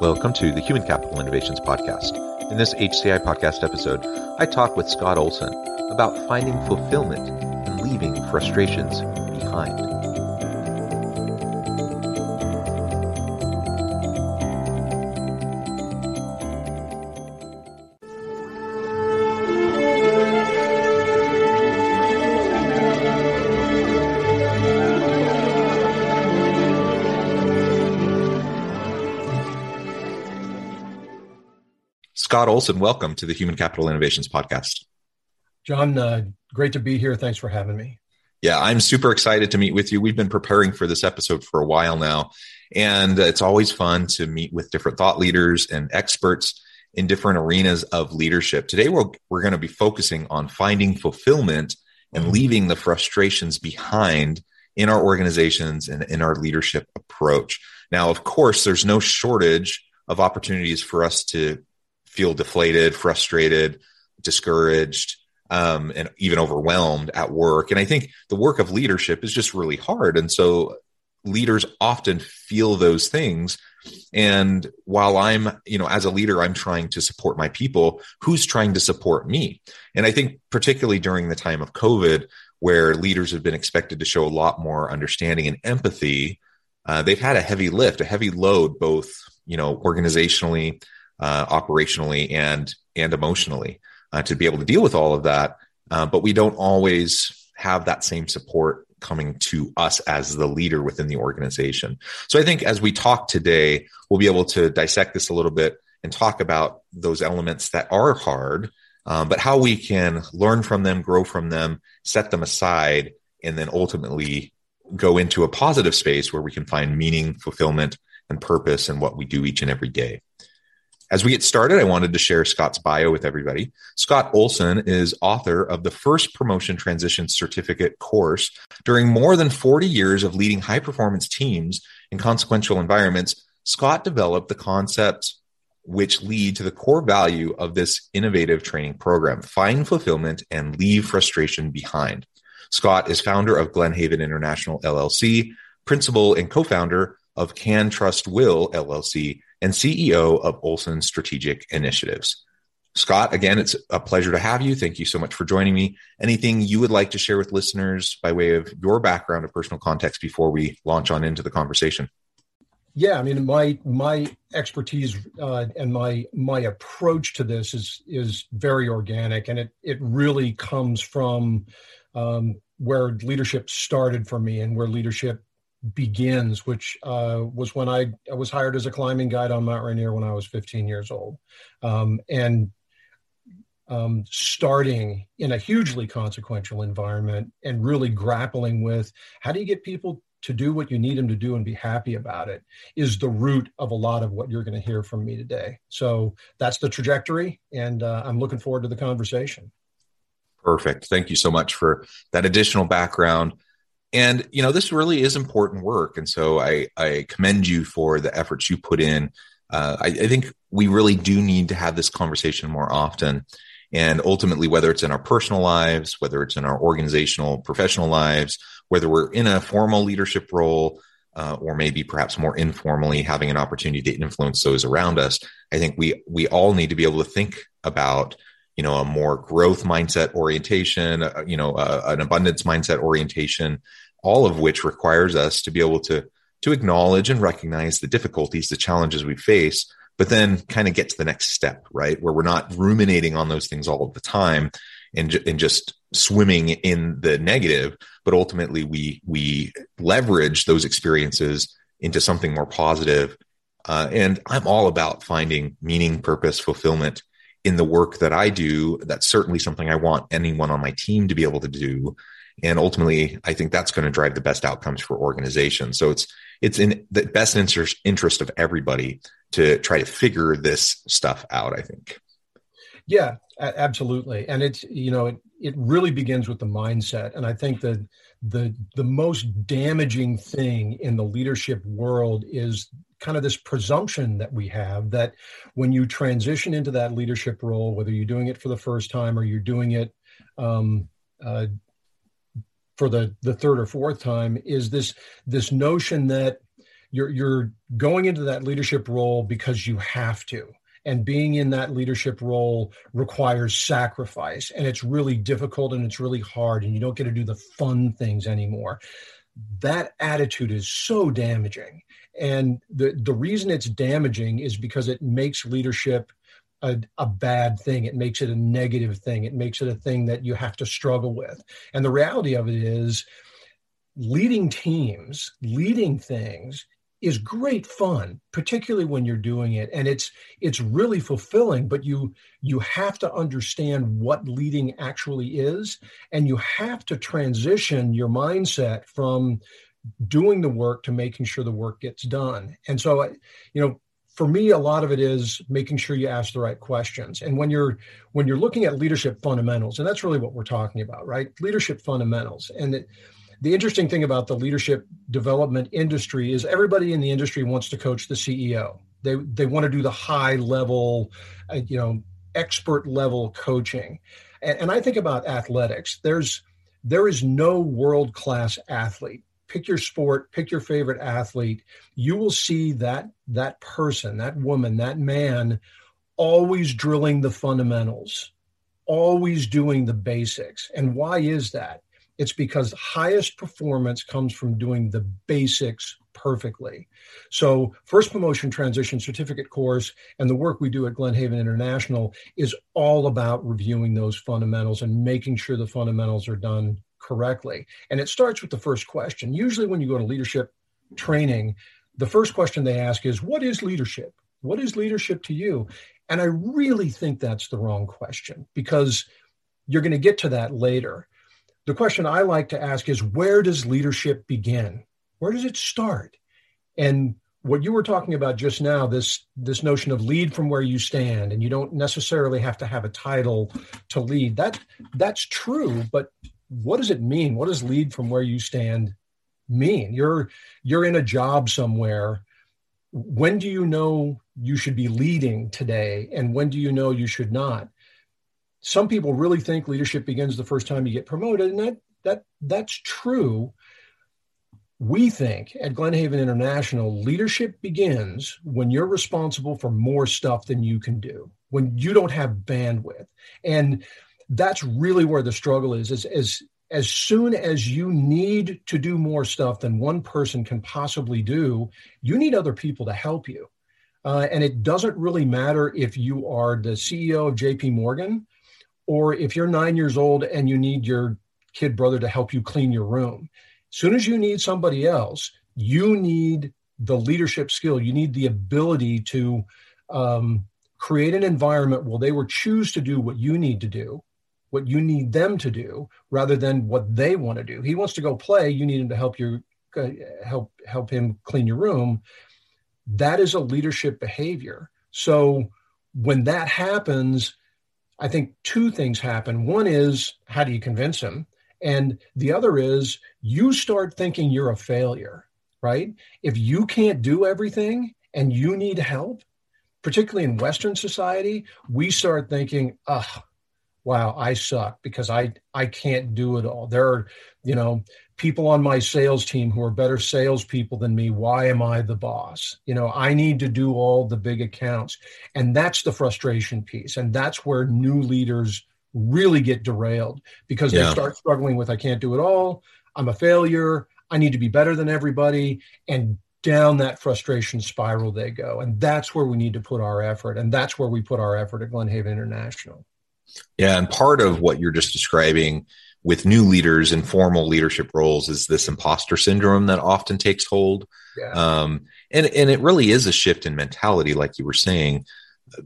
Welcome to the Human Capital Innovations Podcast. In this HCI podcast episode, I talk with Scott Olson about finding fulfillment and leaving frustrations behind. Scott Olson, welcome to the Human Capital Innovations Podcast. John, uh, great to be here. Thanks for having me. Yeah, I'm super excited to meet with you. We've been preparing for this episode for a while now, and it's always fun to meet with different thought leaders and experts in different arenas of leadership. Today, we're, we're going to be focusing on finding fulfillment and mm-hmm. leaving the frustrations behind in our organizations and in our leadership approach. Now, of course, there's no shortage of opportunities for us to feel deflated, frustrated, discouraged, um, and even overwhelmed at work. And I think the work of leadership is just really hard. And so leaders often feel those things. And while I'm, you know, as a leader, I'm trying to support my people, who's trying to support me? And I think particularly during the time of COVID, where leaders have been expected to show a lot more understanding and empathy, uh, they've had a heavy lift, a heavy load, both, you know, organizationally, uh, operationally and and emotionally uh, to be able to deal with all of that. Uh, but we don't always have that same support coming to us as the leader within the organization. So I think as we talk today, we'll be able to dissect this a little bit and talk about those elements that are hard, um, but how we can learn from them, grow from them, set them aside, and then ultimately go into a positive space where we can find meaning, fulfillment, and purpose in what we do each and every day. As we get started, I wanted to share Scott's bio with everybody. Scott Olson is author of the first promotion transition certificate course. During more than 40 years of leading high performance teams in consequential environments, Scott developed the concepts which lead to the core value of this innovative training program find fulfillment and leave frustration behind. Scott is founder of GlenHaven International LLC, principal and co founder of Can Trust Will LLC, and CEO of Olson Strategic Initiatives. Scott, again, it's a pleasure to have you. Thank you so much for joining me. Anything you would like to share with listeners by way of your background or personal context before we launch on into the conversation? Yeah, I mean, my my expertise uh, and my my approach to this is is very organic, and it it really comes from um, where leadership started for me and where leadership begins, which uh, was when I, I, was hired as a climbing guide on Mount Rainier when I was 15 years old. Um, and um, starting in a hugely consequential environment and really grappling with how do you get people to do what you need them to do and be happy about it is the root of a lot of what you're going to hear from me today. So that's the trajectory, and uh, I'm looking forward to the conversation. Perfect. Thank you so much for that additional background and you know this really is important work. And so i i commend you for the efforts you put in. Uh, I, I, think we really do need to have this conversation more often. And ultimately whether it's in our personal lives whether it's in our organizational professional lives whether we're in a formal leadership role uh, or maybe perhaps more informally having an opportunity to influence those around us i think we we all need to be able to think about you know a more growth mindset orientation uh, you know uh, an abundance mindset orientation all of which requires us to be able to to acknowledge and recognize the difficulties, the challenges we face, but then kind of get to the next step, right? Where we're not ruminating on those things all the time and, and just swimming in the negative, but ultimately we, we leverage those experiences into something more positive. Uh, and I'm all about finding meaning, purpose, fulfillment in the work that I do. That's certainly something I want anyone on my team to be able to do. And ultimately, I think that's going to drive the best outcomes for organizations. So it's, it's in the best interest, of everybody to try to figure this stuff out, I think. Yeah, absolutely. And it's, you know, it, it really begins with the mindset. And I think that the the most damaging thing in the leadership world is kind of this presumption that we have that when you transition into that leadership role, whether you're doing it for the first time or you're doing it um, uh, for the the third or fourth time, is this this notion that you're you're going into that leadership role because you have to. And being in that leadership role requires sacrifice. And it's really difficult and it's really hard and you don't get to do the fun things anymore. That attitude is so damaging and the the reason it's damaging is because it makes leadership a, a, bad thing. It makes it a negative thing. It makes it a thing that you have to struggle with. And the reality of it is, leading teams, leading things is great fun particularly when you're doing it and it's it's really fulfilling but you you have to understand what leading actually is and you have to transition your mindset from doing the work to making sure the work gets done and so you know for me a lot of it is making sure you ask the right questions and when you're when you're looking at leadership fundamentals and that's really what we're talking about right leadership fundamentals and it, the interesting thing about the leadership development industry is everybody in the industry wants to coach the CEO. They they want to do the high level, uh, you know, expert level coaching. And, and I think about athletics. There's there is no world class athlete. Pick your sport, pick your favorite athlete. You will see that that person, that woman, that man always drilling the fundamentals, always doing the basics. And why is that? It's because highest performance comes from doing the basics perfectly. So, first promotion transition certificate course and the work we do at GlenHaven International is all about reviewing those fundamentals and making sure the fundamentals are done correctly. And it starts with the first question. Usually, when you go to leadership training, the first question they ask is, What is leadership? What is leadership to you? And I really think that's the wrong question because you're going to get to that later the question I like to ask is where does leadership begin? Where does it start? And what you were talking about just now, this this notion of lead from where you stand, and you don't necessarily have to have a title to lead. That that's true, but what does it mean? What does lead from where you stand mean? You're you're in a job somewhere. When do you know you should be leading today, and when do you know you should not? some people really think leadership begins the first time you get promoted, and that that that's true. We think at GlenHaven International, leadership begins when you're responsible for more stuff than you can do, when you don't have bandwidth. And that's really where the struggle is, is as as soon as you need to do more stuff than one person can possibly do, you need other people to help you. Uh, and it doesn't really matter if you are the CEO of JP Morgan or if you're nine years old and you need your kid brother to help you clean your room, as soon as you need somebody else, you need the leadership skill. You need the ability to um, create an environment where they will choose to do what you need to do, what you need them to do, rather than what they want to do. He wants to go play. You need him to help you uh, help help him clean your room. That is a leadership behavior. So when that happens, I think two things happen. One is how do you convince him? And the other is you start thinking you're a failure, right? If you can't do everything and you need help, particularly in Western society, we start thinking, oh, wow, I suck because I I can't do it all. There are, you know, people on my sales team who are better salespeople than me. Why am I the boss? You know, I need to do all the big accounts. And that's the frustration piece. And that's where new leaders really get derailed because yeah. they start struggling with, I can't do it all. I'm a failure. I need to be better than everybody. And down that frustration spiral they go. And that's where we need to put our effort. And that's where we put our effort at GlenHaven International. Yeah. And part of what you're just describing with new leaders in formal leadership roles is this imposter syndrome that often takes hold. Yeah. Um, and, and it really is a shift in mentality, like you were saying,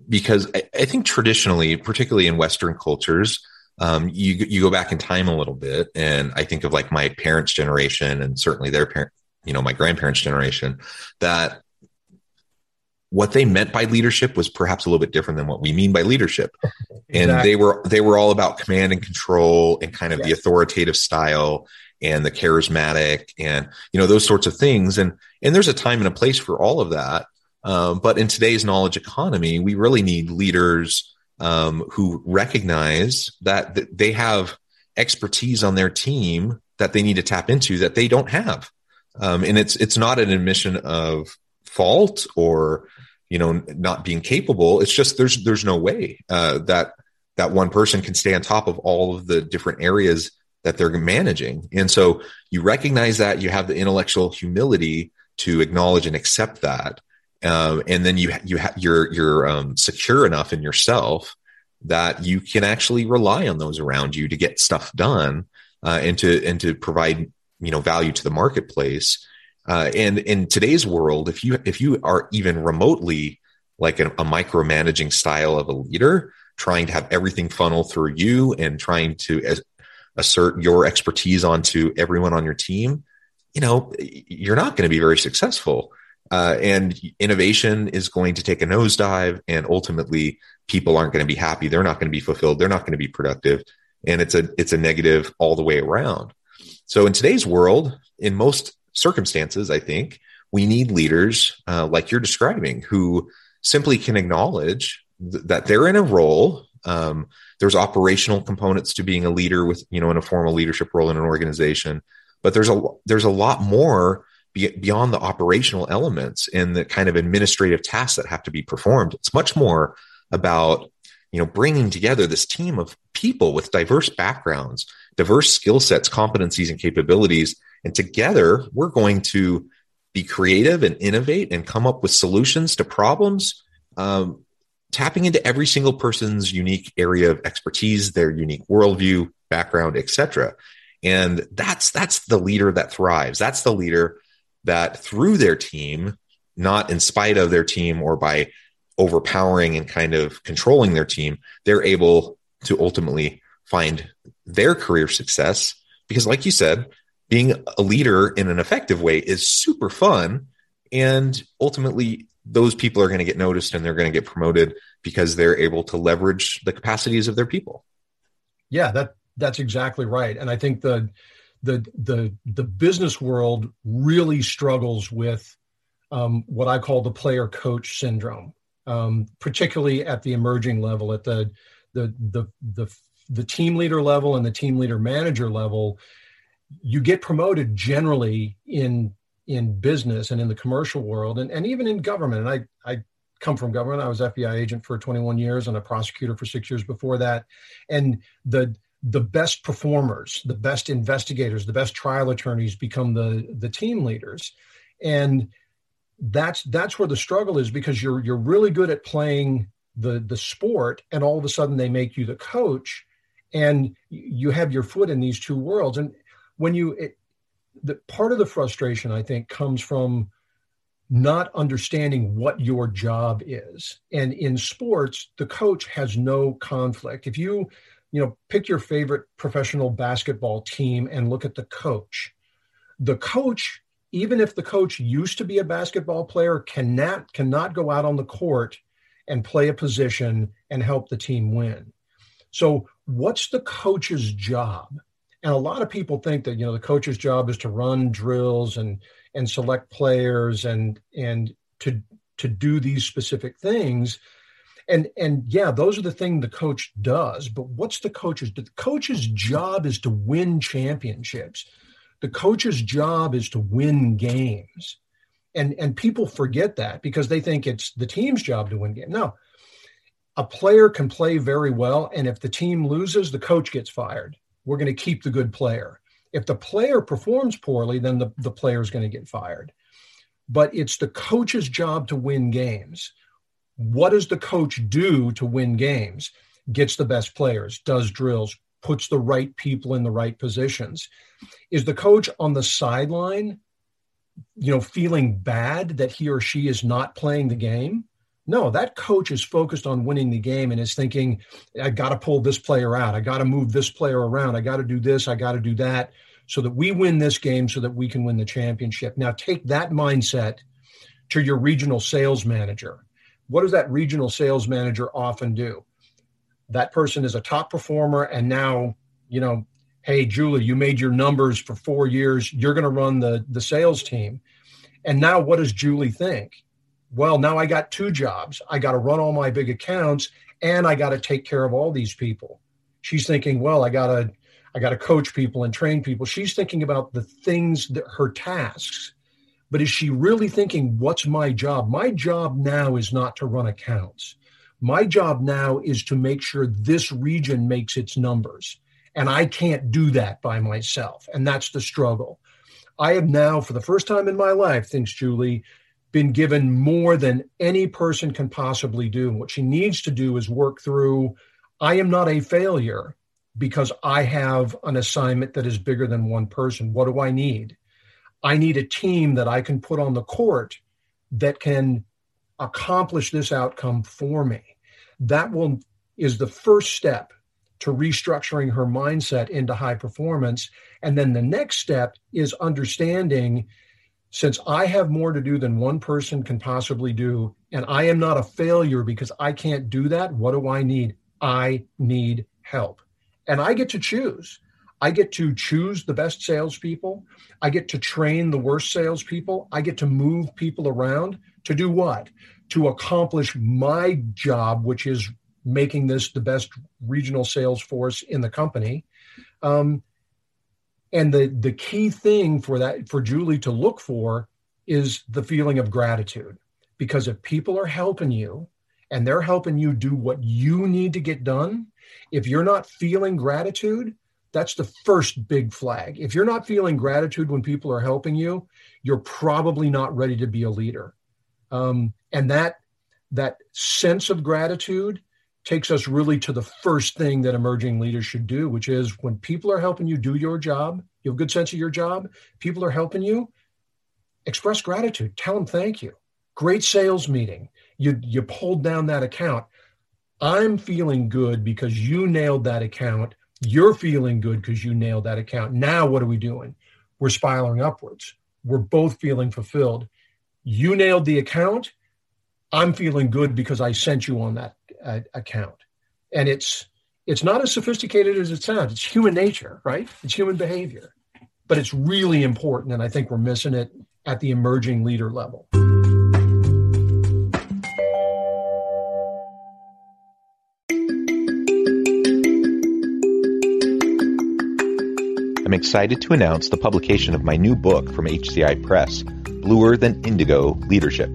because I, I think traditionally, particularly in Western cultures, um, you you go back in time a little bit, and I think of like my parents' generation, and certainly their parent, you know, my grandparents' generation, that what they meant by leadership was perhaps a little bit different than what we mean by leadership. exactly. And they were they were all about command and control and kind of yes. the authoritative style and the charismatic and you know those sorts of things. And and there's a time and a place for all of that. Um, but in today's knowledge economy, we really need leaders um, who recognize that, that they have expertise on their team that they need to tap into that they don't have. Um, and it's it's not an admission of fault or you know not being capable. It's just there's there's no way uh, that that one person can stay on top of all of the different areas that they're managing. And so you recognize that you have the intellectual humility to acknowledge and accept that um, and then you you ha- you're you're um, secure enough in yourself that you can actually rely on those around you to get stuff done uh, and to and to provide you know value to the marketplace. Uh, and in today's world, if you if you are even remotely like a, a micromanaging style of a leader, trying to have everything funnel through you and trying to as, assert your expertise onto everyone on your team, you know, you're not going to be very successful. Uh, and innovation is going to take a nosedive, and ultimately, people aren't going to be happy. They're not going to be fulfilled. They're not going to be productive, and it's a it's a negative all the way around. So, in today's world, in most circumstances, I think we need leaders uh, like you're describing who simply can acknowledge th- that they're in a role. Um, there's operational components to being a leader with you know in a formal leadership role in an organization, but there's a there's a lot more beyond the operational elements and the kind of administrative tasks that have to be performed. It's much more about you know bringing together this team of people with diverse backgrounds, diverse skill sets, competencies, and capabilities, and together we're going to be creative and innovate and come up with solutions to problems. Um, tapping into every single person's unique area of expertise, their unique worldview, background, etc. And that's that's the leader that thrives. That's the leader that through their team, not in spite of their team or by overpowering and kind of controlling their team, they're able to ultimately find their career success. Because, like you said, being a leader in an effective way is super fun. And ultimately, those people are going to get noticed and they're going to get promoted because they're able to leverage the capacities of their people. Yeah, that that's exactly right. And I think the the the the business world really struggles with um, what I call the player coach syndrome, um, particularly at the emerging level, at the the the the the team leader level and the team leader manager level. You get promoted generally in in business and in the commercial world and, and even in government. And I, I come from government. I was FBI agent for 21 years and a prosecutor for six years before that. And the the best performers, the best investigators, the best trial attorneys become the the team leaders, and that's that's where the struggle is because you're you're really good at playing the the sport, and all of a sudden they make you the coach, and you have your foot in these two worlds. And when you it, the part of the frustration I think comes from not understanding what your job is. And in sports, the coach has no conflict. If you you know, pick your favorite professional basketball team and look at the coach. The coach, even if the coach used to be a basketball player, cannot cannot go out on the court and play a position and help the team win. So, what's the coach's job? And a lot of people think that you know the coach's job is to run drills and and select players and and to to do these specific things. And and yeah those are the thing the coach does but what's the coach's the coach's job is to win championships. The coach's job is to win games. And and people forget that because they think it's the team's job to win games no a player can play very well and if the team loses the coach gets fired we're going to keep the good player if the player performs poorly then the, the player is going to get fired but it's the coach's job to win games. What does the coach do to win games? Gets the best players, does drills, puts the right people in the right positions. Is the coach on the sideline, you know, feeling bad that he or she is not playing the game? No, that coach is focused on winning the game and is thinking, I got to pull this player out. I got to move this player around. I got to do this. I got to do that so that we win this game so that we can win the championship. Now, take that mindset to your regional sales manager. What does that regional sales manager often do? That person is a top performer, and now, you know, hey, Julie, you made your numbers for four years. You're going to run the, the sales team. And now, what does Julie think? Well, now I got two jobs. I got to run all my big accounts and I got to take care of all these people. She's thinking, well, I got to I got to coach people and train people. She's thinking about the things that her tasks. But is she really thinking, what's my job? My job now is not to run accounts. My job now is to make sure this region makes its numbers. And I can't do that by myself. And that's the struggle. I have now, for the first time in my life, thinks Julie, been given more than any person can possibly do. What she needs to do is work through I am not a failure because I have an assignment that is bigger than one person. What do I need? I need a team that I can put on the court that can accomplish this outcome for me. That will is the first step to restructuring her mindset into high performance. And then the next step is understanding since I have more to do than one person can possibly do, and I am not a failure because I can't do that, what do I need? I need help. And I get to choose. I get to choose the best salespeople. I get to train the worst salespeople. I get to move people around to do what? To accomplish my job, which is making this the best regional sales force in the company. Um, and the the key thing for that for Julie to look for is the feeling of gratitude. Because if people are helping you and they're helping you do what you need to get done, if you're not feeling gratitude, that's the first big flag. If you're not feeling gratitude when people are helping you, you're probably not ready to be a leader. Um, and that that sense of gratitude takes us really to the first thing that emerging leaders should do, which is when people are helping you do your job, you have a good sense of your job, people are helping you, express gratitude, tell them thank you. Great sales meeting. You you pulled down that account. I'm feeling good because you nailed that account. You're feeling good because you nailed that account. Now what are we doing? We're spiraling upwards. We're both feeling fulfilled. You nailed the account. I'm feeling good because I sent you on that account. And it's it's not as sophisticated as it sounds. It's human nature, right? It's human behavior. But it's really important and I think we're missing it at the emerging leader level. I'm excited to announce the publication of my new book from HCI Press, Bluer Than Indigo Leadership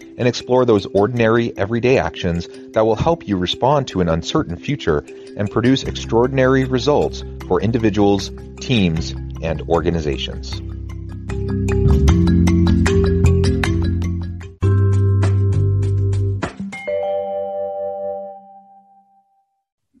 and explore those ordinary, everyday actions that will help you respond to an uncertain future and produce extraordinary results for individuals, teams, and organizations.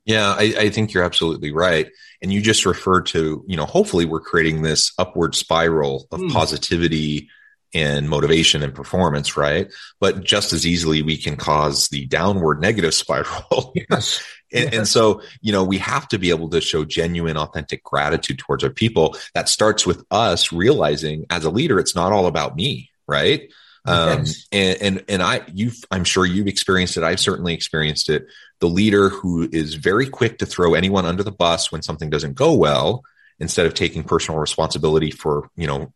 Yeah, I, I, think you're absolutely right. And you just referred to, you know, hopefully we're creating this upward spiral of mm. positivity in motivation and performance, right? But just as easily, we can cause the downward negative spiral. Yes. And, and, so, you know, we have to be able to show genuine, authentic gratitude towards our people. That starts with us realizing as a leader, it's not all about me, right? Um, yes. and, and, and I, you, I'm sure you've experienced it. I've certainly experienced it. The leader who is very quick to throw anyone under the bus when something doesn't go well, instead of taking personal responsibility for, you know,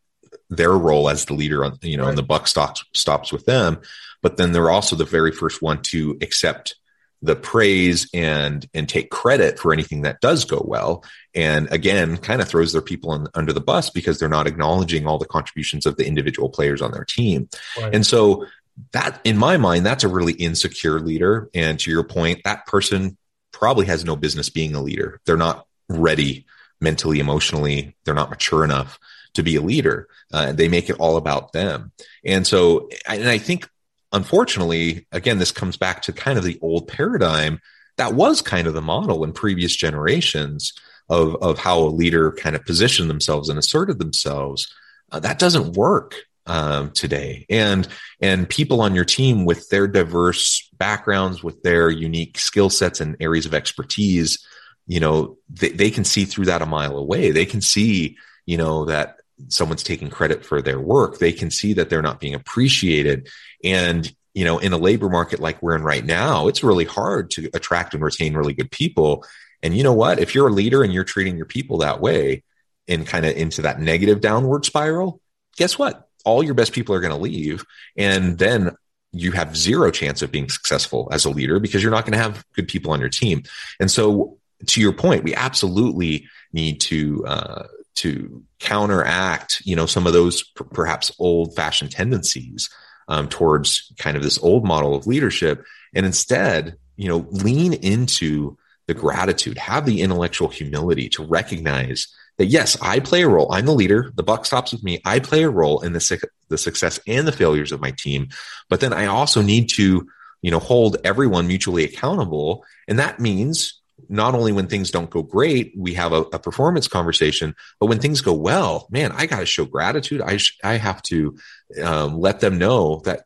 their role as the leader on, you know, right. and the buck stops, stops with them. But then they're also the very first one to accept the praise and and take credit for anything that does go well and again kind of throws their people in, under the bus because they're not acknowledging all the contributions of the individual players on their team right. and so that in my mind that's a really insecure leader and to your point that person probably has no business being a leader they're not ready mentally emotionally they're not mature enough to be a leader uh, they make it all about them and so and i think unfortunately, again, this comes back to kind of the old paradigm that was kind of the model in previous generations of, of how a leader kind of positioned themselves and asserted themselves. Uh, that doesn't work um, today. And and people on your team with their diverse backgrounds, with their unique skill sets and areas of expertise, you know, they, they can see through that a mile away. They can see, you know, that someone's taking credit for their work. They can see that they're not being appreciated. And, you know, in a labor market like we're in right now, it's really hard to attract and retain really good people. And you know what? If you're a leader and you're treating your people that way and kind of into that negative downward spiral, guess what? All your best people are going to leave. And then you have zero chance of being successful as a leader because you're not going to have good people on your team. And so, to your point, we absolutely need to uh, to counteract, you know, some of those p- perhaps old fashioned tendencies um, towards kind of this old model of leadership, and instead, you know, lean into the gratitude, have the intellectual humility to recognize that yes, I play a role. I'm the leader. The buck stops with me. I play a role in the su- the success and the failures of my team, but then I also need to, you know, hold everyone mutually accountable, and that means not only when things don't go great, we have a, a performance conversation, but when things go well, man, I got to show gratitude. I sh- I have to um, let them know that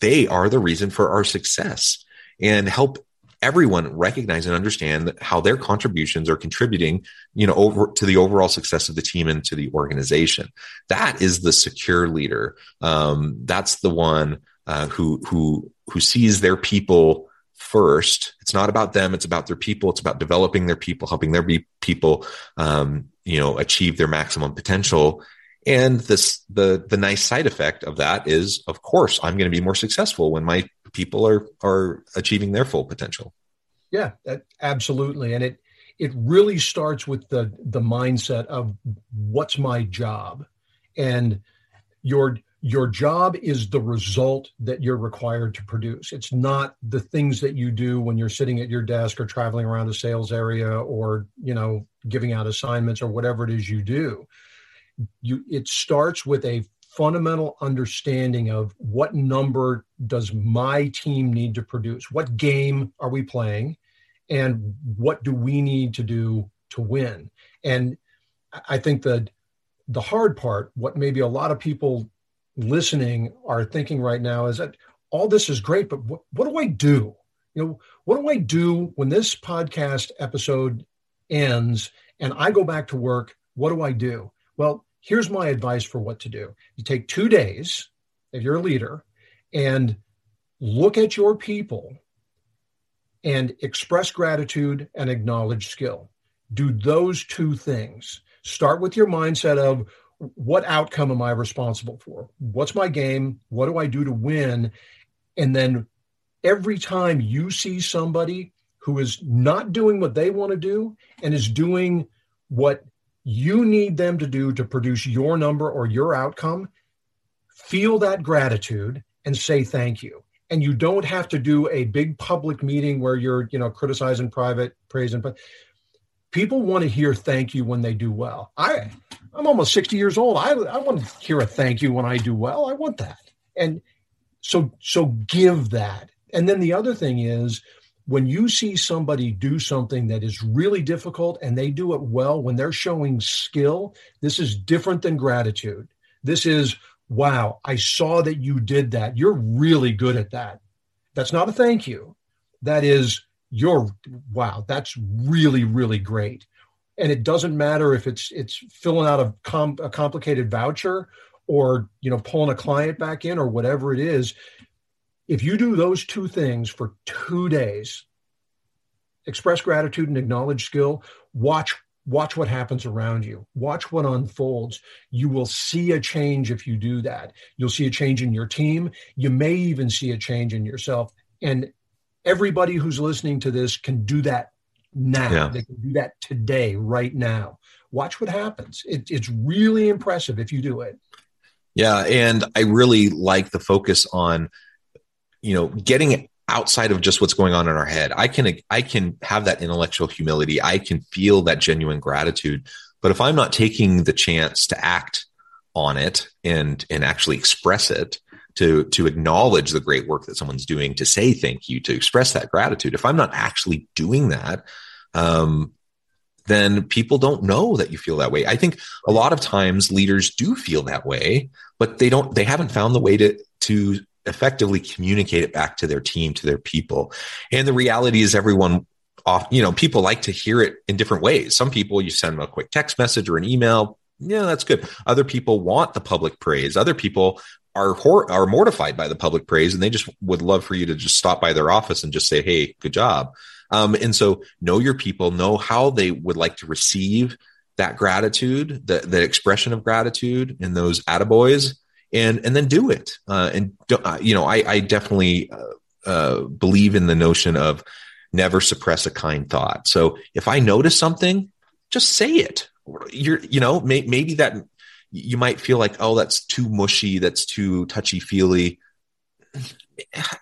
they are the reason for our success and help everyone recognize and understand how their contributions are contributing you know over to the overall success of the team and to the organization that is the secure leader um, that's the one uh, who who who sees their people first. It's not about them. It's about their people. It's about developing their people, helping their people, um, you know, achieve their maximum potential. And this, the, the nice side effect of that is, of course, I'm going to be more successful when my people are, are achieving their full potential. Yeah, that, absolutely. And it, it really starts with the, the mindset of what's my job and your, your job is the result that you're required to produce. It's not the things that you do when you're sitting at your desk or traveling around a sales area or, you know, giving out assignments or whatever it is you do. You it starts with a fundamental understanding of what number does my team need to produce? What game are we playing? And what do we need to do to win? And I think that the hard part, what maybe a lot of people listening are thinking right now is that all this is great, but what, what do I do? You know, what do I do when this podcast episode ends and I go back to work? What do I do? Well, here's my advice for what to do. You take two days, if you're a leader, and look at your people and express gratitude and acknowledge skill. Do those two things. Start with your mindset of what outcome am I responsible for? What's my game? What do I do to win? And then every time you see somebody who is not doing what they want to do and is doing what you need them to do to produce your number or your outcome, feel that gratitude and say thank you. And you don't have to do a big public meeting where you're, you know, criticizing private, praising, but people want to hear thank you when they do well. I I'm almost 60 years old. I I want to hear a thank you when I do well. I want that. And so so give that. And then the other thing is when you see somebody do something that is really difficult and they do it well when they're showing skill, this is different than gratitude. This is wow, I saw that you did that. You're really good at that. That's not a thank you. That is you're wow that's really really great and it doesn't matter if it's it's filling out a, com- a complicated voucher or you know pulling a client back in or whatever it is. If you do those two things for two days express gratitude and acknowledge skill watch watch what happens around you. Watch what unfolds. You will see a change if you do that. You'll see a change in your team. You may even see a change in yourself. And everybody who's listening to this can do that now. Yeah. they can do that today right now. Watch what happens. It, it's really impressive if you do it. Yeah and i really like the focus on you know getting outside of just what's going on in our head. I can i can have that intellectual humility. I can feel that genuine gratitude. But if i'm not taking the chance to act on it and and actually express it to to acknowledge the great work that someone's doing to say thank you to express that gratitude if i'm not actually doing that um then people don't know that you feel that way i think a lot of times leaders do feel that way but they don't they haven't found the way to to effectively communicate it back to their team, to their people. And the reality is everyone off, you know, people like to hear it in different ways. Some people you send them a quick text message or an email. Yeah, that's good. Other people want the public praise. Other people are hor- are mortified by the public praise and they just would love for you to just stop by their office and just say, "Hey, good job." Um, and so know your people, know how they would like to receive that gratitude, the, the expression of gratitude in those attaboys, and and then do it. Uh, and uh, you know, I, I definitely uh, uh, believe in the notion of never suppress a kind thought. So if I notice something, just say it. You're, you know, may, maybe that you might feel like, oh, that's too mushy, that's too touchy feely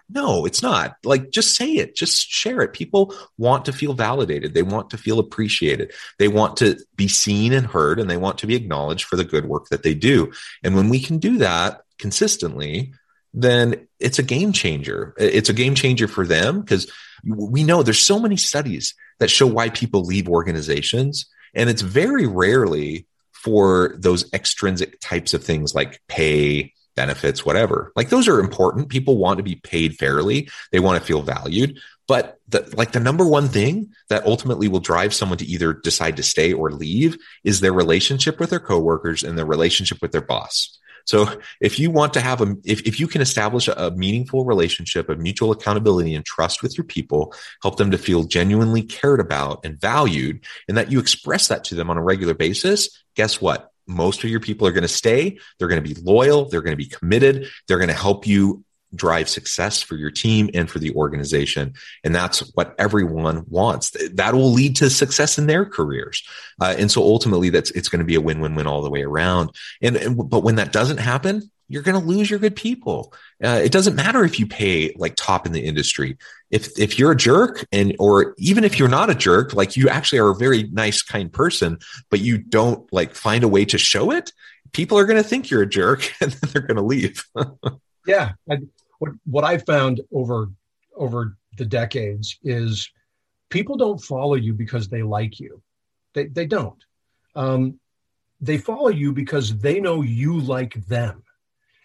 no, it's not. Like, just say it, just share it. People want to feel validated. They want to feel appreciated. They want to be seen and heard, and they want to be acknowledged for the good work that they do. And when we can do that consistently, then it's a game changer. It's a game changer for them because we know there's so many studies that show why people leave organizations. And it's very rarely for those extrinsic types of things like pay, benefits, whatever. Like those are important. People want to be paid fairly. They want to feel valued. But the, like the number one thing that ultimately will drive someone to either decide to stay or leave is their relationship with their coworkers and their relationship with their boss. So if you want to have a, if, if you can establish a, a meaningful relationship of mutual accountability and trust with your people, help them to feel genuinely cared about and valued, and that you express that to them on a regular basis, guess what? Most of your people are going to stay. They're going to be loyal. They're going to be committed. They're going to help you drive success for your team and for the organization. And that's what everyone wants. That will lead to success in their careers. Uh, and so ultimately that's, it's going to be a win-win-win all the way around. And, and but when that doesn't happen, you're going to lose your good people. Uh, it doesn't matter if you pay like top in the industry. If if you're a jerk and or even if you're not a jerk, like you actually are a very nice, kind person, but you don't like find a way to show it, people are going to think you're a jerk and then they're going to leave. yeah, I, what what I've found over over the decades is people don't follow you because they like you. They they don't. Um, they follow you because they know you like them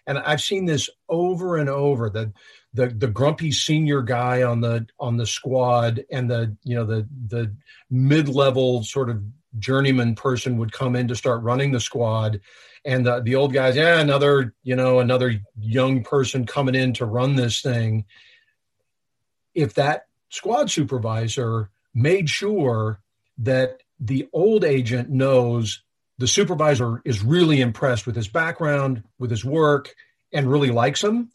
and I've seen this over and over. The the the grumpy senior guy on the on the squad and the you know the the mid level sort of journeyman person would come in to start running the squad, and the the old guys, yeah, another you know another young person coming in to run this thing. If that squad supervisor made sure that the old agent knows the supervisor is really impressed with his background, with his work, and really likes him,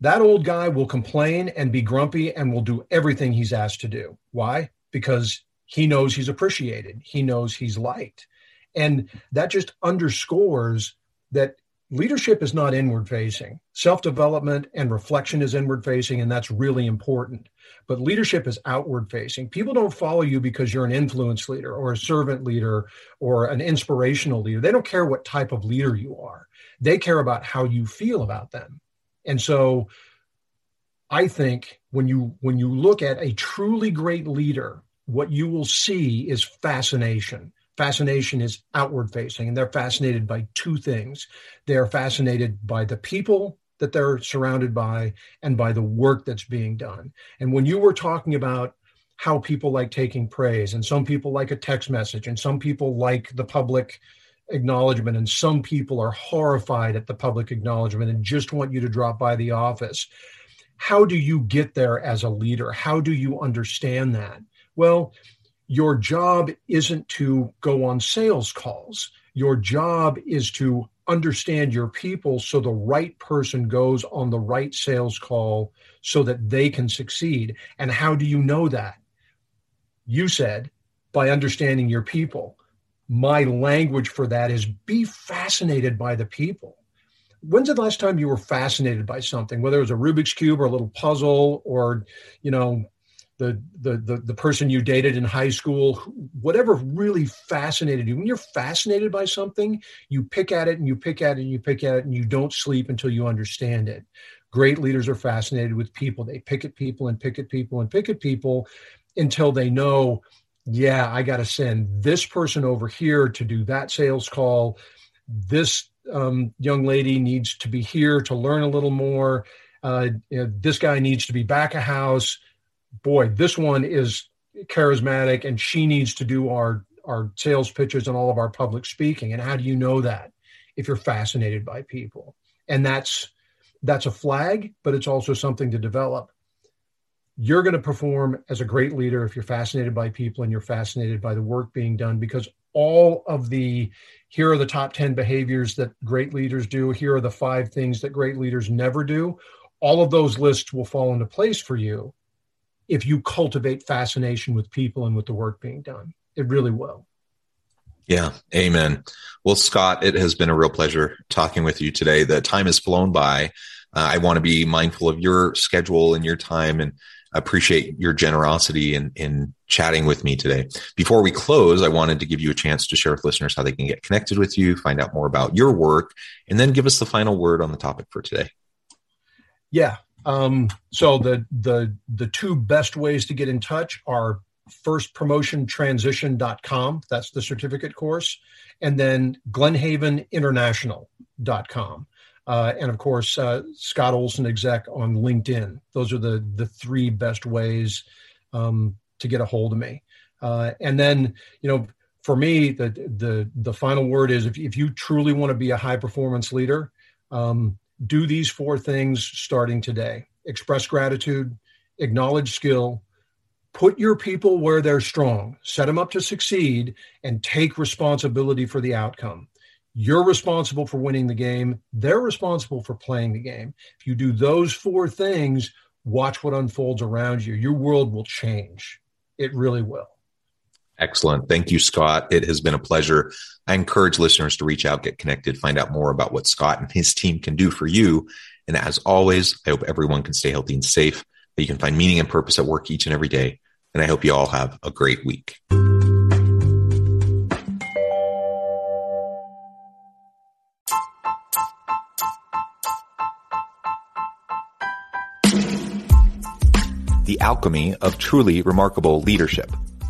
that old guy will complain and be grumpy and will do everything he's asked to do. Why? Because he knows he's appreciated, he knows he's liked. And that just underscores that leadership is not inward facing. Self development and reflection is inward facing, and that's really important. But leadership is outward facing. People don't follow you because you're an influence leader or a servant leader or an inspirational leader. They don't care what type of leader you are, they care about how you feel about them. And so I think when you when you look at a truly great leader, what you will see is fascination fascination is outward facing and they're fascinated by two things they're fascinated by the people that they're surrounded by and by the work that's being done and when you were talking about how people like taking praise, and some people like a text message, and some people like the public acknowledgement, and some people are horrified at the public acknowledgement and just want you to drop by the office. How do you get there as a leader? How do you understand that? Well, your job isn't to go on sales calls. Your job is to understand your people so the right person goes on the right sales call so that they can succeed. And how do you know that? You said by understanding your people. My language for that is be fascinated by the people. When's the last time you were fascinated by something, whether it was a Rubik's Cube or a little puzzle or, you know, the, the the the person you dated in high school whatever really fascinated you. When you're fascinated by something you pick at it and you pick at it and you pick at it and you don't sleep until you understand it. Great leaders are fascinated with people. They pick at people and pick at people and pick at people until they know yeah i got to send this person over here to do that sales call. This um, young lady needs to be here to learn a little more. Uh, you know, this guy needs to be back a house boy, this one is charismatic and she needs to do our our sales pitches and all of our public speaking. And how do you know that? If you're fascinated by people. And that's that's a flag, but it's also something to develop. You're going to perform as a great leader if you're fascinated by people and you're fascinated by the work being done because all of the here are the top 10 behaviors that great leaders do, here are the five things that great leaders never do. All of those lists will fall into place for you if you cultivate fascination with people and with the work being done. It really will. Yeah, amen. Well, Scott, it has been a real pleasure talking with you today. The time has flown by. Uh, I want to be mindful of your schedule and your time and appreciate your generosity in, in chatting with me today. Before we close, I wanted to give you a chance to share with listeners how they can get connected with you, find out more about your work, and then give us the final word on the topic for today. Yeah, um, so the the the two best ways to get in touch are firstpromotiontransition.com. That's the certificate course, and then glenhaveninternational.com. Uh, and of course, uh, Scott Olson exec on LinkedIn. Those are the the three best ways um, to get a hold of me. Uh, and then, you know, for me, the the the final word is if, if you truly want to be a high performance leader, um, do these four things starting today express gratitude, acknowledge skill, put your people where they're strong, set them up to succeed, and take responsibility for the outcome. You're responsible for winning the game. They're responsible for playing the game. If you do those four things, watch what unfolds around you. Your world will change. It really will. Excellent. Thank you, Scott. It has been a pleasure. I encourage listeners to reach out, get connected, find out more about what Scott and his team can do for you. And as always, I hope everyone can stay healthy and safe, that you can find meaning and purpose at work each and every day. And I hope you all have a great week. The alchemy of truly remarkable leadership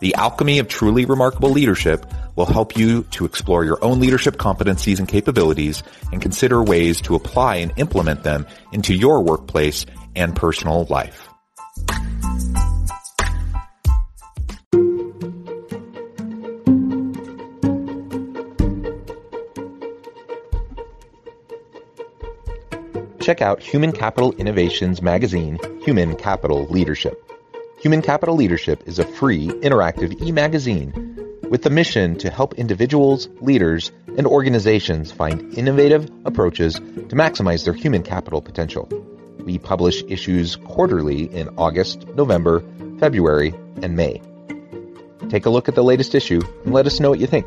The alchemy of truly remarkable leadership will help you to explore your own leadership competencies and capabilities and consider ways to apply and implement them into your workplace and personal life. Check out Human Capital Innovations magazine, Human Capital Leadership. Human Capital Leadership is a free, interactive e-magazine with the mission to help individuals, leaders, and organizations find innovative approaches to maximize their human capital potential. We publish issues quarterly in August, November, February, and May. Take a look at the latest issue and let us know what you think.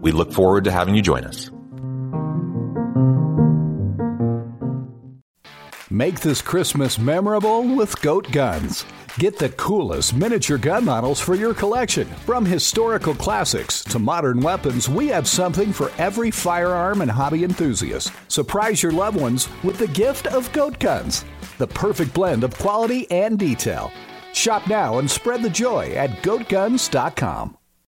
We look forward to having you join us. Make this Christmas memorable with Goat Guns. Get the coolest miniature gun models for your collection. From historical classics to modern weapons, we have something for every firearm and hobby enthusiast. Surprise your loved ones with the gift of Goat Guns, the perfect blend of quality and detail. Shop now and spread the joy at goatguns.com.